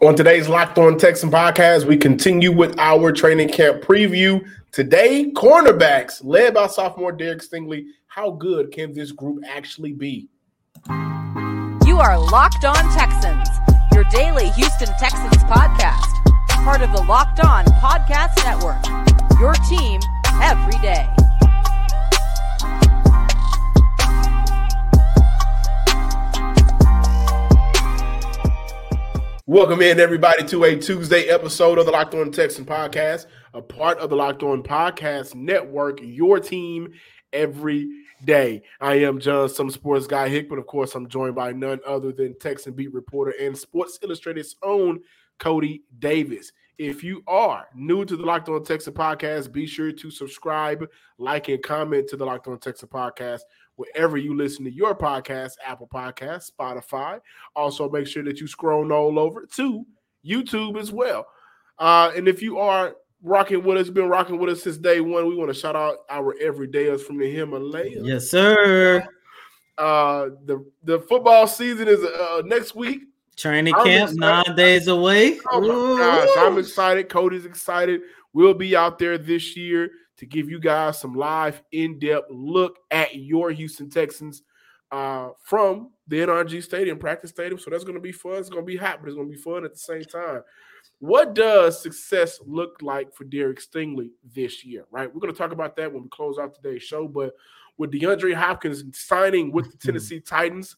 On today's Locked On Texan podcast, we continue with our training camp preview. Today, cornerbacks led by sophomore Derek Stingley. How good can this group actually be? You are Locked On Texans, your daily Houston Texans podcast, part of the Locked On Podcast Network. Your team every day. Welcome in, everybody, to a Tuesday episode of the Locked On Texan podcast, a part of the Locked On Podcast Network, your team every day. I am John, some sports guy Hickman. Of course, I'm joined by none other than Texan beat reporter and Sports Illustrated's own Coty Davis. If you are new to the Locked On Texas podcast, be sure to subscribe, like, and comment to the Locked On Texas podcast wherever you listen to your podcast, Apple Podcasts, Spotify. Also, make sure that you scroll all over to YouTube as well. Uh, and if you are rocking with us, been rocking with us since day one, we want to shout out our everydayers from the Himalayas. Yes, sir. Uh, the the football season is uh, next week. Training I'm camp excited. nine days away. Oh gosh, I'm excited. Coty's excited. We'll be out there this year to give you guys some live, in depth look at your Houston Texans uh, from the NRG Stadium, practice stadium. So that's going to be fun. It's going to be hot, but it's going to be fun at the same time. What does success look like for Derek Stingley this year? Right, we're going to talk about that when we close out today's show. But with DeAndre Hopkins signing with the mm-hmm. Tennessee Titans,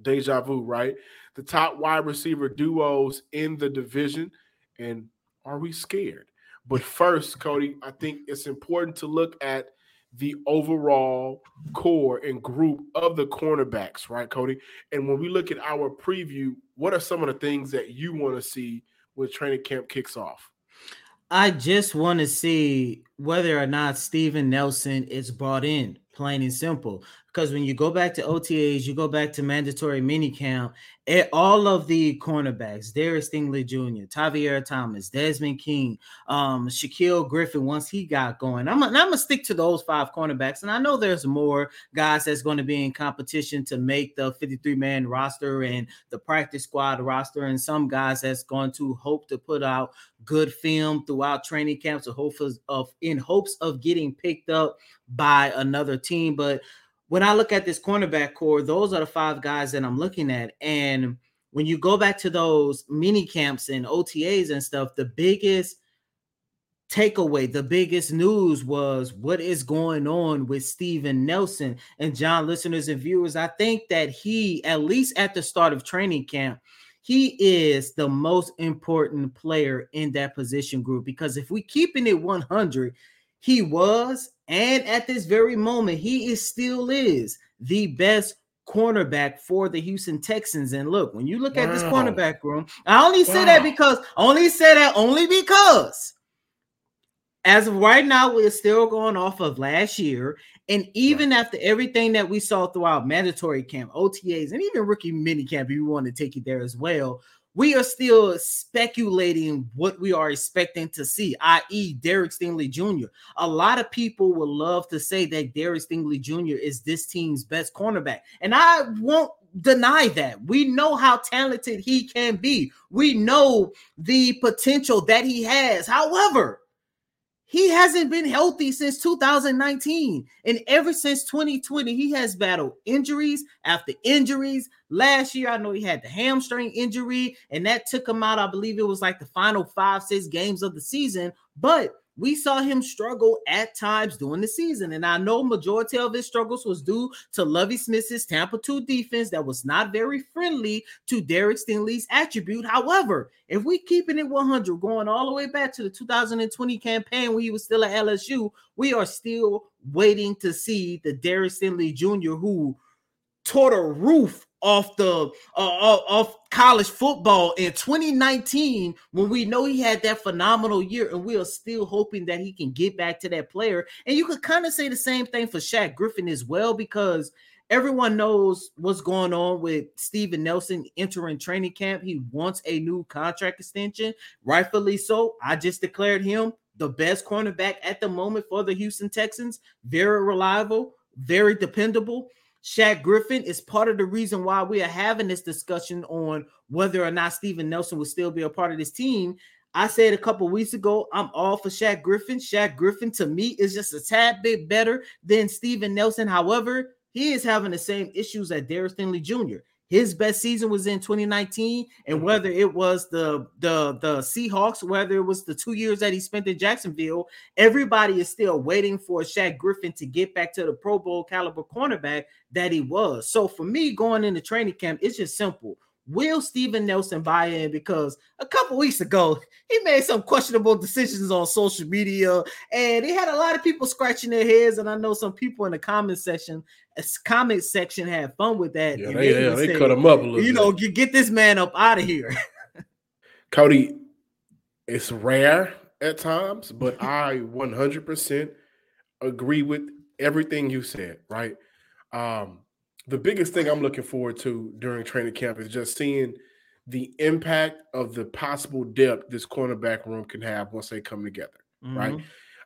deja vu, right? The top wide receiver duos in the division, and are we scared? But first, Coty, I think it's important to look at the overall core and group of the cornerbacks, right, Coty? And when we look at our preview, what are some of the things that you want to see when training camp kicks off? I just want to see whether or not Steven Nelson is brought in, plain and simple. Because when you go back to OTAs, you go back to mandatory minicamp, all of the cornerbacks, Darius Stingley Jr., Tavierre Thomas, Desmond King, um, Shaquill Griffin, once he got going. I'm, I'm going to stick to those five cornerbacks. And I know there's more guys that's going to be in competition to make the 53 man roster and the practice squad roster, and some guys that's going to hope to put out good film throughout training camps, or hope of in hopes of getting picked up by another team. But when I look at this cornerback core, those are the five guys that I'm looking at. And when you go back to those mini camps and OTAs and stuff, the biggest takeaway, the biggest news was what is going on with Steven Nelson. And John, listeners and viewers, I think that he, at least at the start of training camp, he is the most important player in that position group because if we keeping it 100, he was and at this very moment, he is still is the best cornerback for the Houston Texans. And look, when you look wow. at this cornerback room, I only say wow. that because only say that only because as of right now, we're still going off of last year. And even right. after everything that we saw throughout mandatory camp, OTAs, and even rookie mini camp, if you want to take it there as well, we are still speculating what we are expecting to see, i.e., Derek Stingley Jr. A lot of people would love to say that Derek Stingley Jr. is this team's best cornerback, and I won't deny that. We know how talented he can be. We know the potential that he has. However, he hasn't been healthy since 2019. And ever since 2020, he has battled injuries after injuries. Last year, I know he had the hamstring injury, and that took him out. I believe it was like the final five, six games of the season. But we saw him struggle at times during the season. And I know majority of his struggles was due to Lovie Smith's Tampa 2 defense that was not very friendly to Derek Stingley's attribute. However, if we keeping it 100, going all the way back to the 2020 campaign when he was still at LSU, we are still waiting to see the Derek Stingley Jr. who tore the roof off the uh, off college football in 2019 when we know he had that phenomenal year and we are still hoping that he can get back to that player. And you could kind of say the same thing for Shaq Griffin as well because everyone knows what's going on with Steven Nelson entering training camp. He wants a new contract extension rightfully so. I just declared him the best cornerback at the moment for the Houston Texans. Very reliable very dependable Shaq Griffin is part of the reason why we are having this discussion on whether or not Steven Nelson will still be a part of this team. I said a couple weeks ago, I'm all for Shaq Griffin. Shaq Griffin to me is just a tad bit better than Steven Nelson. However, he is having the same issues as Derek Stingley Jr. His best season was in 2019, and whether it was the the the Seahawks, whether it was the two years that he spent in Jacksonville, everybody is still waiting for Shaq Griffin to get back to the Pro Bowl caliber cornerback that he was. So for me, going into training camp, it's just simple. Will Steven Nelson buy in? Because a couple weeks ago, he made some questionable decisions on social media, and he had a lot of people scratching their heads. And I know some people in the comment section, comment section, had fun with that. Yeah, they, yeah, they cut him up a little. You know, get, get this man up out of here. Coty, it's rare at times, but I 100% agree with everything you said. Right. Um, the biggest thing I'm looking forward to during training camp is just seeing the impact of the possible depth this cornerback room can have once they come together, mm-hmm. right?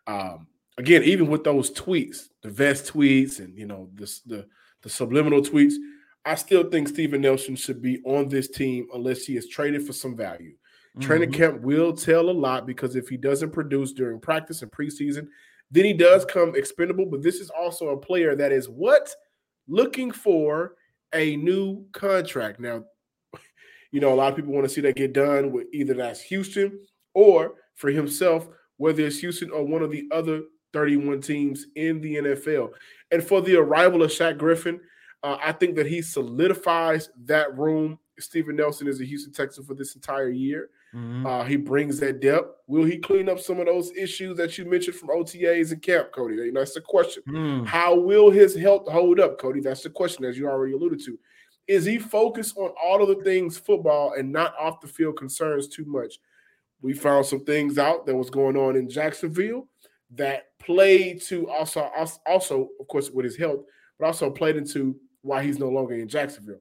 Um, again, even with those tweets, the vest tweets, and you know the, the the subliminal tweets, I still think Steven Nelson should be on this team unless he is traded for some value. Mm-hmm. Training camp will tell a lot because if he doesn't produce during practice and preseason, then he does come expendable. But this is also a player that is what looking for a new contract. Now, you know, a lot of people want to see that get done with either that's Houston or for himself, whether it's Houston or one of the other 31 teams in the NFL. And for the arrival of Shaq Griffin, uh, I think that he solidifies that room. Steven Nelson is a Houston Texan for this entire year. Mm-hmm. Uh, he brings that depth. Will he clean up some of those issues that you mentioned from OTAs and camp, Coty? That's the question. Mm. How will his health hold up, Coty? That's the question, as you already alluded to. Is he focused on all of the things football and not off the field concerns too much? We found some things out that was going on in Jacksonville that played to also, also, of course, with his health, but also played into why he's no longer in Jacksonville.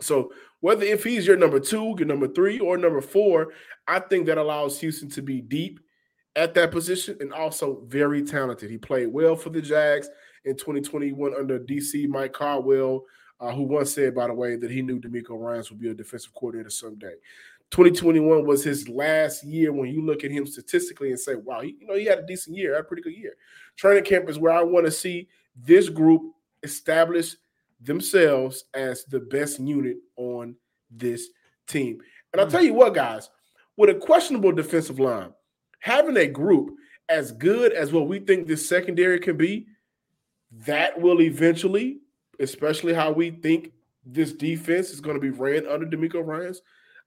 So whether if he's your number two, your number three, or number four, I think that allows Houston to be deep at that position and also very talented. He played well for the Jags in 2021 under DC Mike Caldwell, uh, who once said, by the way, that he knew DeMeco Ryans would be a defensive coordinator someday. 2021 was his last year when you look at him statistically and say, wow, you know, he had a decent year, had a pretty good year. Training camp is where I want to see this group establish themselves as the best unit on this team. And I'll hmm. tell you what, guys, with a questionable defensive line, having a group as good as what we think this secondary can be, that will eventually, especially how we think this defense is going to be ran under DeMeco Ryans,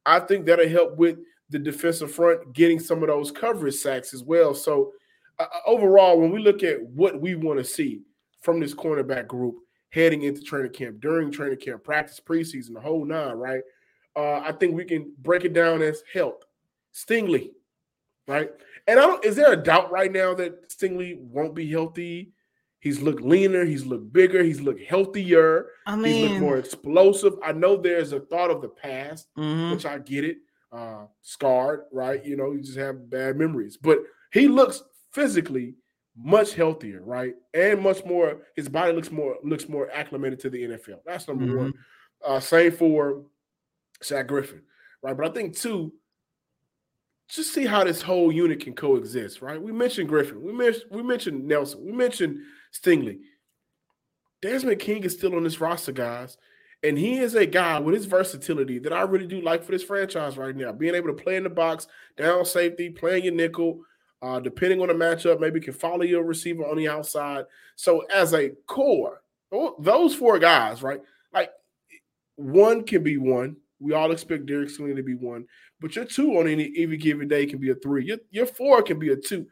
I think that'll help with the defensive front getting some of those coverage sacks as well. So, uh, overall, when we look at what we want to see from this cornerback group, heading into training camp, during training camp, practice, preseason, the whole nine, right? Uh, I think we can break it down as health. Stingley, right? And I don't is there a doubt right now that Stingley won't be healthy? He's looked leaner, he's looked bigger, he's looked healthier, I mean, he's looked more explosive. I know there's a thought of the past, mm-hmm. which I get it. Uh, scarred, right? You know, you just have bad memories. But he looks physically much healthier, right? And much more, his body looks more looks more acclimated to the NFL. That's number mm-hmm. one. Uh, same for Shaq Griffin, right? But I think two, just see how this whole unit can coexist, right? We mentioned Griffin, we mentioned we mentioned Nelson, we mentioned Stingley. Desmond King is still on this roster, guys. And he is a guy with his versatility that I really do like for this franchise right now. Being able to play in the box, down safety, playing your nickel, uh, depending on the matchup, maybe can follow your receiver on the outside. So as a core, those four guys, right? Like one can be one. We all expect Derek Stingley to be one, but your two on any every given day can be a three. Your, your four can be a two.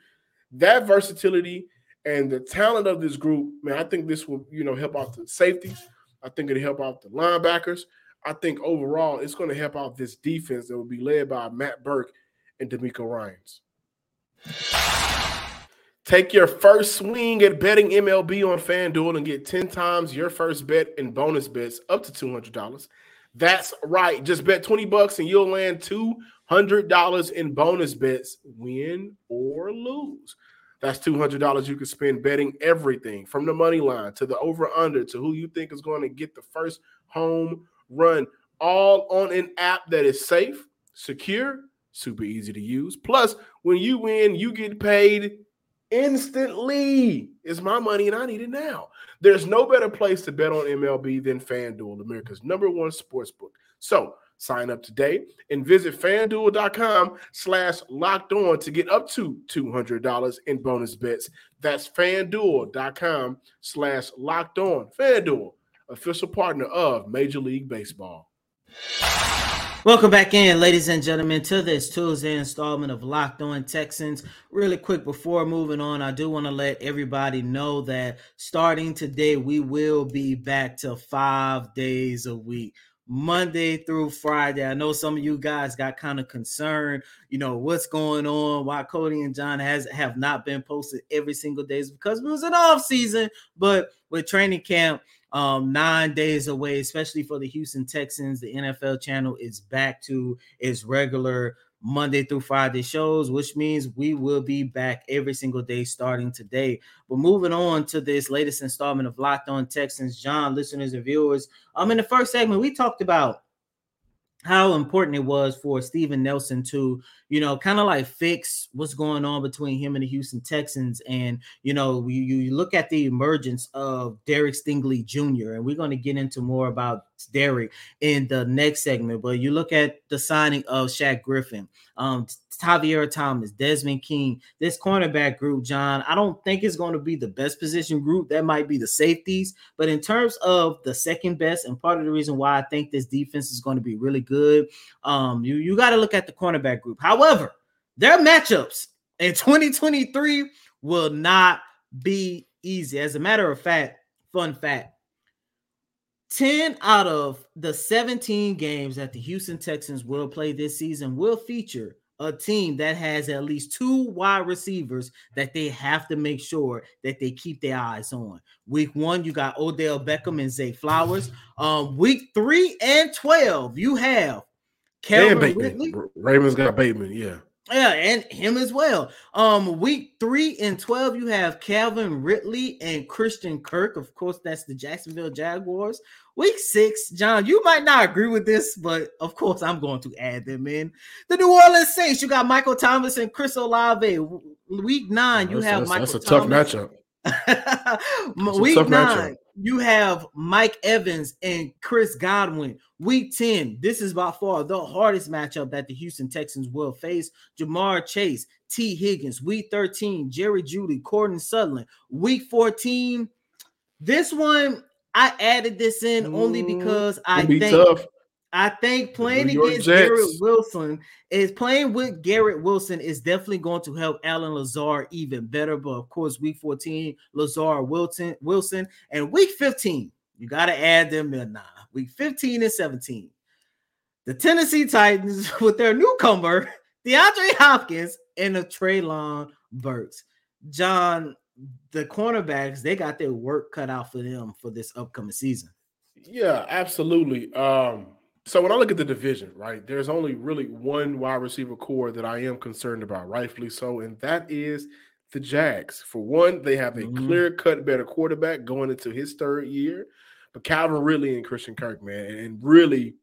That versatility and the talent of this group, man, I think this will, you know, help out the safeties. I think it'll help out the linebackers. I think overall it's going to help out this defense that will be led by Matt Burke and DeMeco Ryans. Take your first swing at betting MLB on FanDuel and get 10 times your first bet in bonus bets up to $200. That's right. Just bet 20 bucks and you'll land $200 in bonus bets, win or lose. That's $200 you can spend betting everything from the money line to the over under to who you think is going to get the first home run, all on an app that is safe, secure, super easy to use. Plus, when you win, you get paid instantly. It's my money and I need it now. There's no better place to bet on MLB than FanDuel, America's number one sports book. So sign up today and visit fanduel.com slash locked on to get up to $200 in bonus bets. That's fanduel.com slash locked on. FanDuel, official partner of Major League Baseball. Welcome back in, ladies and gentlemen, to this Tuesday installment of Locked On Texans. Really quick before moving on, I do want to let everybody know that starting today, we will be back to five days a week. Monday through Friday. I know some of you guys got kind of concerned, you know, what's going on, why Coty and John has have not been posted every single day is because it was an off season, but with training camp, um, nine days away, especially for the Houston Texans. The NFL channel is back to its regular Monday through Friday shows, which means we will be back every single day starting today. But moving on to this latest installment of Locked On Texans, John, listeners and viewers. Um, in the first segment, we talked about how important it was for Steven Nelson to, you know, kind of like fix what's going on between him and the Houston Texans. And, you know, you, you look at the emergence of Derek Stingley Jr., and we're going to get into more about Derek in the next segment. But you look at the signing of Shaq Griffin, um, Thomas, Desmond King, this cornerback group, John, I don't think it's going to be the best position group. That might be the safeties. But in terms of the second best, and part of the reason why I think this defense is going to be really good, um, you, you got to look at the cornerback group. However, their matchups in 2023 will not be easy. As a matter of fact, fun fact 10 out of the 17 games that the Houston Texans will play this season will feature a team that has at least two wide receivers that they have to make sure that they keep their eyes on. Week one, you got Odell Beckham and Zay Flowers. Um, week three and 12, you have Calvin Ridley. Raymond's got Bateman, yeah. Yeah, and him as well. Um, week three and 12, you have Calvin Ridley and Christian Kirk. Of course, that's the Jacksonville Jaguars. Week six, John, you might not agree with this, but of course, I'm going to add them in. The New Orleans Saints, you got Michael Thomas and Chris Olave. Week nine, you have that's, Michael That's a Thomas. tough matchup. Week tough nine, matchup. you have Mike Evans and Chris Godwin. Week 10, this is by far the hardest matchup that the Houston Texans will face. Ja'Marr Chase, Tee Higgins. Week 13, Jerry Jeudy, Corden Sutherland. Week 14, this one, I added this in only Mm, because I be think tough. I think playing against Jets. Garrett Wilson is playing with Garrett Wilson is definitely going to help Allen Lazard even better. But of course, week 14, Lazard Wilson, Wilson, and week 15, you got to add them in now. Week 15 and 17. The Tennessee Titans with their newcomer, DeAndre Hopkins, and a Treylon Burks. John, the cornerbacks, they got their work cut out for them for this upcoming season. Yeah, absolutely. Um, so when I look at the division, right, there's only really one wide receiver core that I am concerned about, rightfully so, and that is the Jags. For one, they have a Mhm. clear cut better quarterback going into his third year, but Calvin Ridley and Christian Kirk, man, and really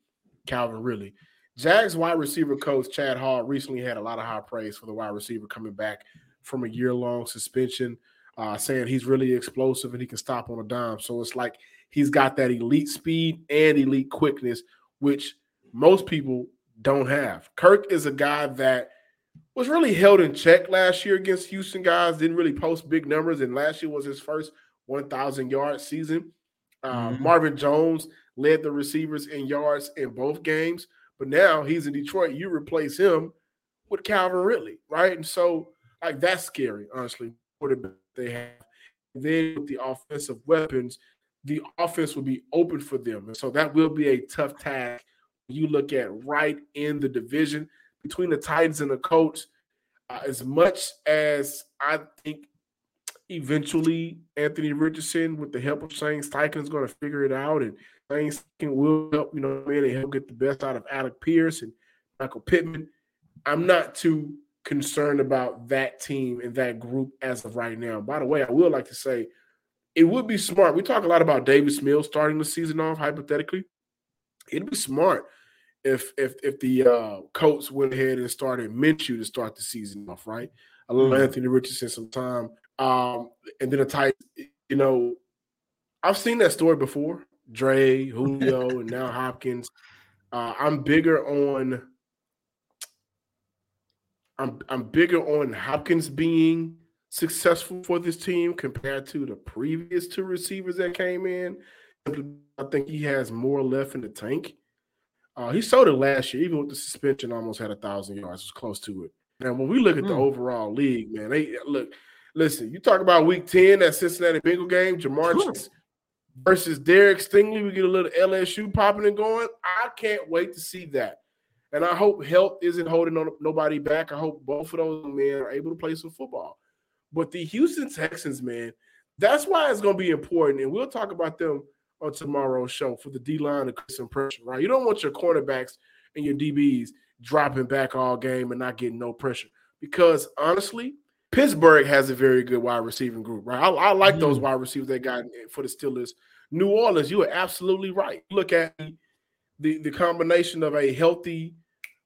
Calvin Ridley. Jags wide receiver coach Chad Hall recently had a lot of high praise for the wide receiver coming back from a year long suspension, uh, saying he's really explosive and he can stop on a dime. So it's like he's got that elite speed and elite quickness, which most people don't have. Kirk is a guy that was really held in check last year against Houston guys, didn't really post big numbers, and last year was his first 1,000 yard season. Uh, Mhm. Marvin Jones led the receivers in yards in both games, but now he's in Detroit. You replace him with Calvin Ridley, right? And so, like, that's scary, honestly, quarterback they have. Then with the offensive weapons, the offense will be open for them. And so that will be a tough task you look at right in the division between the Titans and the Colts. Uh, as much as I think eventually Anthony Richardson, with the help of Shane Steichen, is going to figure it out, and Shane Steichen will help, you know, and help get the best out of Alec Pierce and Michael Pittman. I'm not too concerned about that team and that group as of right now. By the way, I would like to say it would be smart. We talk a lot about Davis Mills starting the season off, hypothetically. It'd be smart if if if the uh, Colts went ahead and started Minshew to start the season off, right? I love mm-hmm. Anthony Richardson some time. Um, and then a tight, you know, I've seen that story before. Dre, Julio, and now Hopkins. Uh, I'm bigger on I'm I'm bigger on Hopkins being successful for this team compared to the previous two receivers that came in. I think he has more left in the tank. Uh, he sold it last year, even with the suspension, almost had a thousand yards, was close to it. And when we look at mm. the hmm. overall league, man, they look. Listen, you talk about Week Ten, that Cincinnati Bengal game, Ja'Marr Chase versus Derek Stingley. We get a little LSU popping and going. I can't wait to see that. And I hope health isn't holding on nobody back. I hope both of those men are able to play some football. But the Houston Texans, man, that's why it's going to be important. And we'll talk about them on tomorrow's show for the D line to create some pressure, right? You don't want your cornerbacks and your DBs dropping back all game and not getting no pressure. Because honestly, Pittsburgh has a very good wide receiving group, right? I, I like mm-hmm. those wide receivers they got for the Steelers. New Orleans, you are absolutely right. Look at the, the combination of a healthy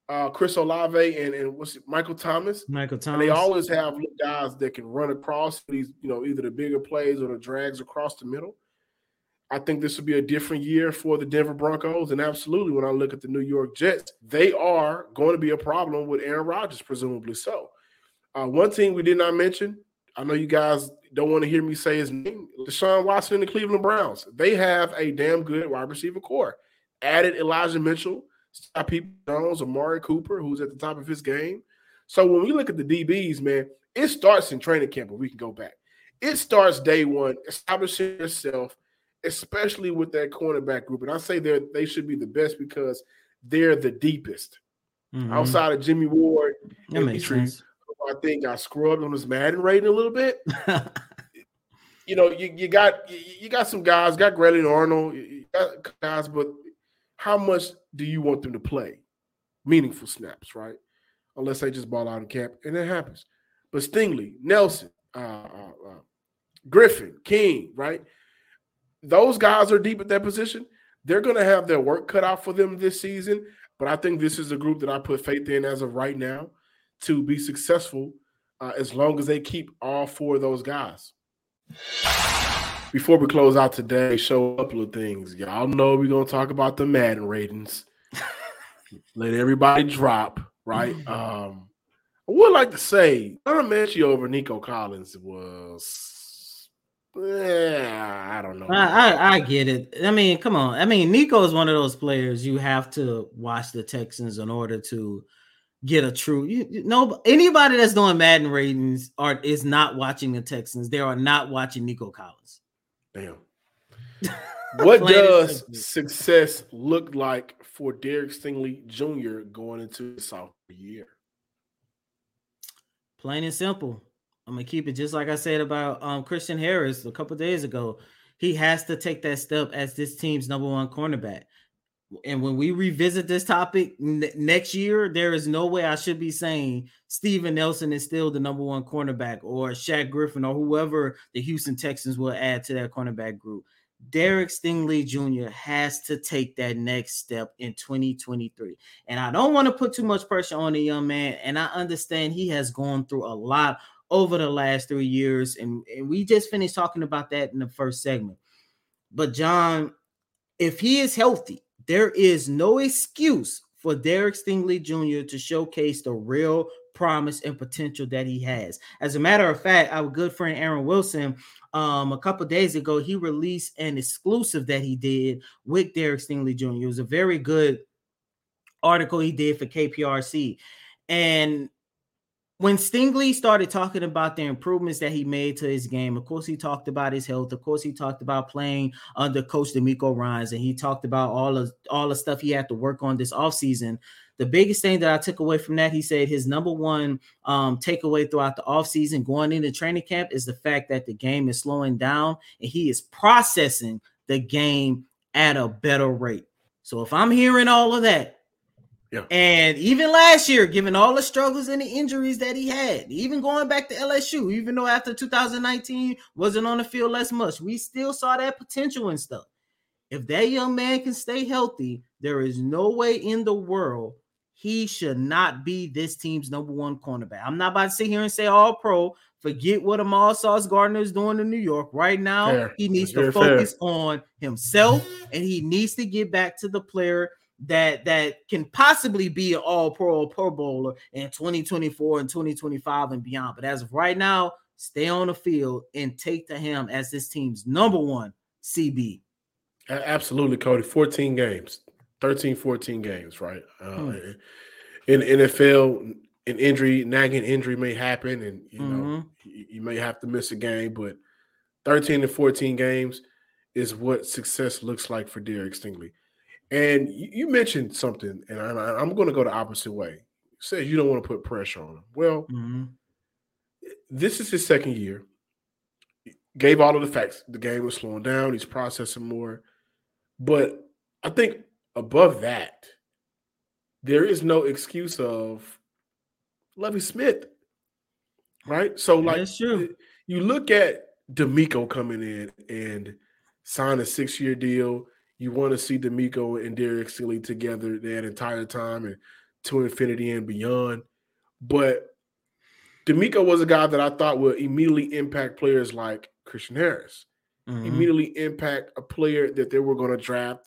uh, Chris Olave and, and what's it, Michael Thomas. Michael Thomas. And they always have guys that can run across these, you know, either the bigger plays or the drags across the middle. I think this will be a different year for the Denver Broncos. And absolutely, when I look at the New York Jets, they are going to be a problem with Aaron Rodgers, presumably so. Uh, one thing we did not mention, I know you guys don't want to hear me say his name, Deshaun Watson and the Cleveland Browns. They have a damn good wide receiver core. Added Elijah Mitchell, People Jones, Amari Cooper, who's at the top of his game. So when we look at the DBs, man, it starts in training camp, but we can go back. It starts day one, establishing yourself, especially with that cornerback group. And I say they they should be the best because they're the deepest. Mm-hmm. Outside of Jimmie Ward that and Sense. I think I scrubbed on his Madden rating a little bit. you know, you, you got you, you got some guys, got Grayland Arnold, guys, but how much do you want them to play? Meaningful snaps, right? Unless they just ball out in camp, and it happens. But Stingley, Nelson, uh, uh, uh, Griffin, King, right? Those guys are deep at that position. They're going to have their work cut out for them this season. But I think this is a group that I put faith in as of right now to be successful uh, as long as they keep all four of those guys. Before we close out today, show a couple of things. Y'all know we're gonna talk about the Madden ratings. Let everybody drop, right? Um, I would like to say Minchie over Nico Collins was yeah, I don't know. I, I, I get it. I mean, come on. I mean, Nico is one of those players you have to watch the Texans in order to get a true you, you know anybody that's doing Madden ratings are is not watching the Texans. They are not watching Nico Collins. Damn. what does success look like for Derek Stingley Jr. going into the sophomore year? Plain and simple. I'm gonna keep it just like I said about um, Christian Harris a couple days ago. He has to take that step as this team's number one cornerback and when we revisit this topic n- next year, there is no way I should be saying Steven Nelson is still the number one cornerback or Shaq Griffin or whoever the Houston Texans will add to that cornerback group. Derek Stingley Jr. has to take that next step in 2023. And I don't want to put too much pressure on the young man. And I understand he has gone through a lot over the last three years. And, and we just finished talking about that in the first segment. But, John, if he is healthy, there is no excuse for Derek Stingley Jr. to showcase the real promise and potential that he has. As a matter of fact, our good friend Aaron Wilson, um, a couple days ago, he released an exclusive that he did with Derek Stingley Jr. It was a very good article he did for KPRC. And when Stingley started talking about the improvements that he made to his game, of course, he talked about his health. Of course, he talked about playing under Coach DeMeco Ryans, and he talked about all of all the stuff he had to work on this offseason. The biggest thing that I took away from that, he said his number one um, takeaway throughout the offseason going into training camp is the fact that the game is slowing down and he is processing the game at a better rate. So if I'm hearing all of that, Yeah. And even last year, given all the struggles and the injuries that he had, even going back to LSU, even though after 2019 wasn't on the field less much, we still saw that potential and stuff. If that young man can stay healthy, there is no way in the world he should not be this team's number one cornerback. I'm not about to sit here and say all pro. Forget what Ahmad Sauce Gardner is doing in New York. Right now, fair. he needs That's to focus fair. on himself and he needs to get back to the player that that can possibly be an all pro or pro bowler in 2024 and 2025 and beyond. But as of right now, stay on the field and take to him as this team's number one CB. Absolutely, Coty. 14 games, 13, 14 games, right? Uh, hmm. In NFL, an injury, nagging injury may happen, and you know mm-hmm. you, you may have to miss a game, but 13 to 14 games is what success looks like for Derek Stingley. And you, mentioned something, and I, am going to go the opposite way. You said you don't want to put pressure on him. Well, mm-hmm. this is his second year. Gave all of the facts. The game was slowing down. He's processing more. But I think above that, there is no excuse of Lovie Smith, right? So, like, you look at DeMeco coming in and sign a six year deal. You want to see DeMeco and Derek Stingley together that entire time and to infinity and beyond. But DeMeco was a guy that I thought would immediately impact players like Christian Harris, mm-hmm. immediately impact a player that they were going to draft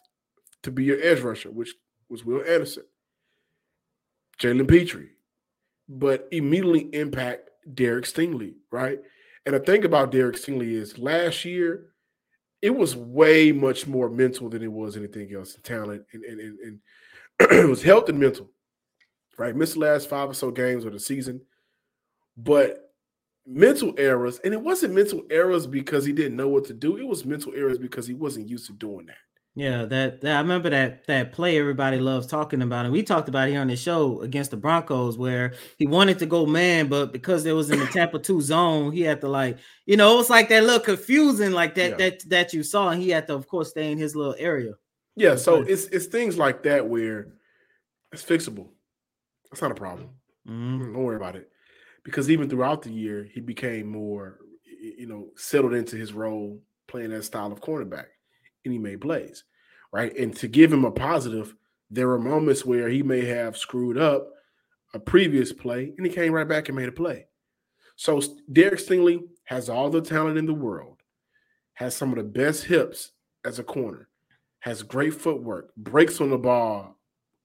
to be your edge rusher, which was Will Anderson, Jalen Pitre, but immediately impact Derek Stingley, right? And the thing about Derek Stingley is last year, it was way much more mental than it was anything else, talent and, and, and, and it was health and mental, right? Missed the last five or so games of the season, but mental errors, and it wasn't mental errors because he didn't know what to do. It was mental errors because he wasn't used to doing that. Yeah, that, that I remember that that play everybody loves talking about, and we talked about it here on the show against the Broncos, where he wanted to go man, but because there was in the Tampa two zone, he had to like, you know, it was like that little confusing, like that yeah. that that you saw, and he had to, of course, stay in his little area. Yeah, so it's it's things like that where it's fixable. That's not a problem. Mm-hmm. Don't worry about it, because even throughout the year, he became more, you know, settled into his role, playing that style of cornerback and he made plays, right? And to give him a positive, there were moments where he may have screwed up a previous play and he came right back and made a play. So Derek Stingley has all the talent in the world, has some of the best hips as a corner, has great footwork, breaks on the ball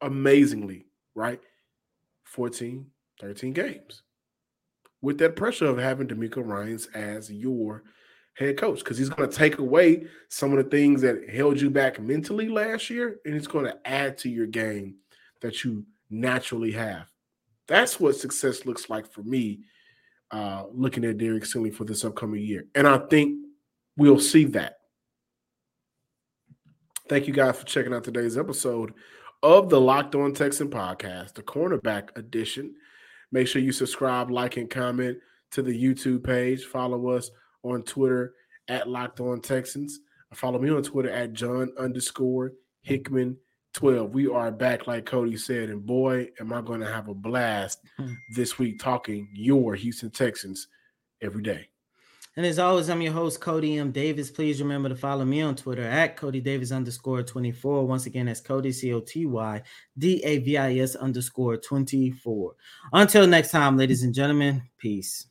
amazingly, right? 14, 13 games. With that pressure of having DeMeco Ryans as your head coach because he's going to take away some of the things that held you back mentally last year and it's going to add to your game that you naturally have. That's what success looks like for me, uh, looking at Derek Stingley for this upcoming year. And I think we'll see that. Thank you guys for checking out today's episode of the Locked On Texan podcast, the cornerback edition. Make sure you subscribe, like, and comment to the YouTube page. Follow us on Twitter at Locked On Texans. Follow me on Twitter at John underscore Hickman 12. We are back, like Coty said, and boy, am I going to have a blast hmm. this week talking your Houston Texans every day. And as always, I'm your host, Coty M. Davis. Please remember to follow me on Twitter at Coty Davis underscore 24. Once again, that's Coty C O T Y D A V I S underscore 24. Until next time, ladies and gentlemen, peace.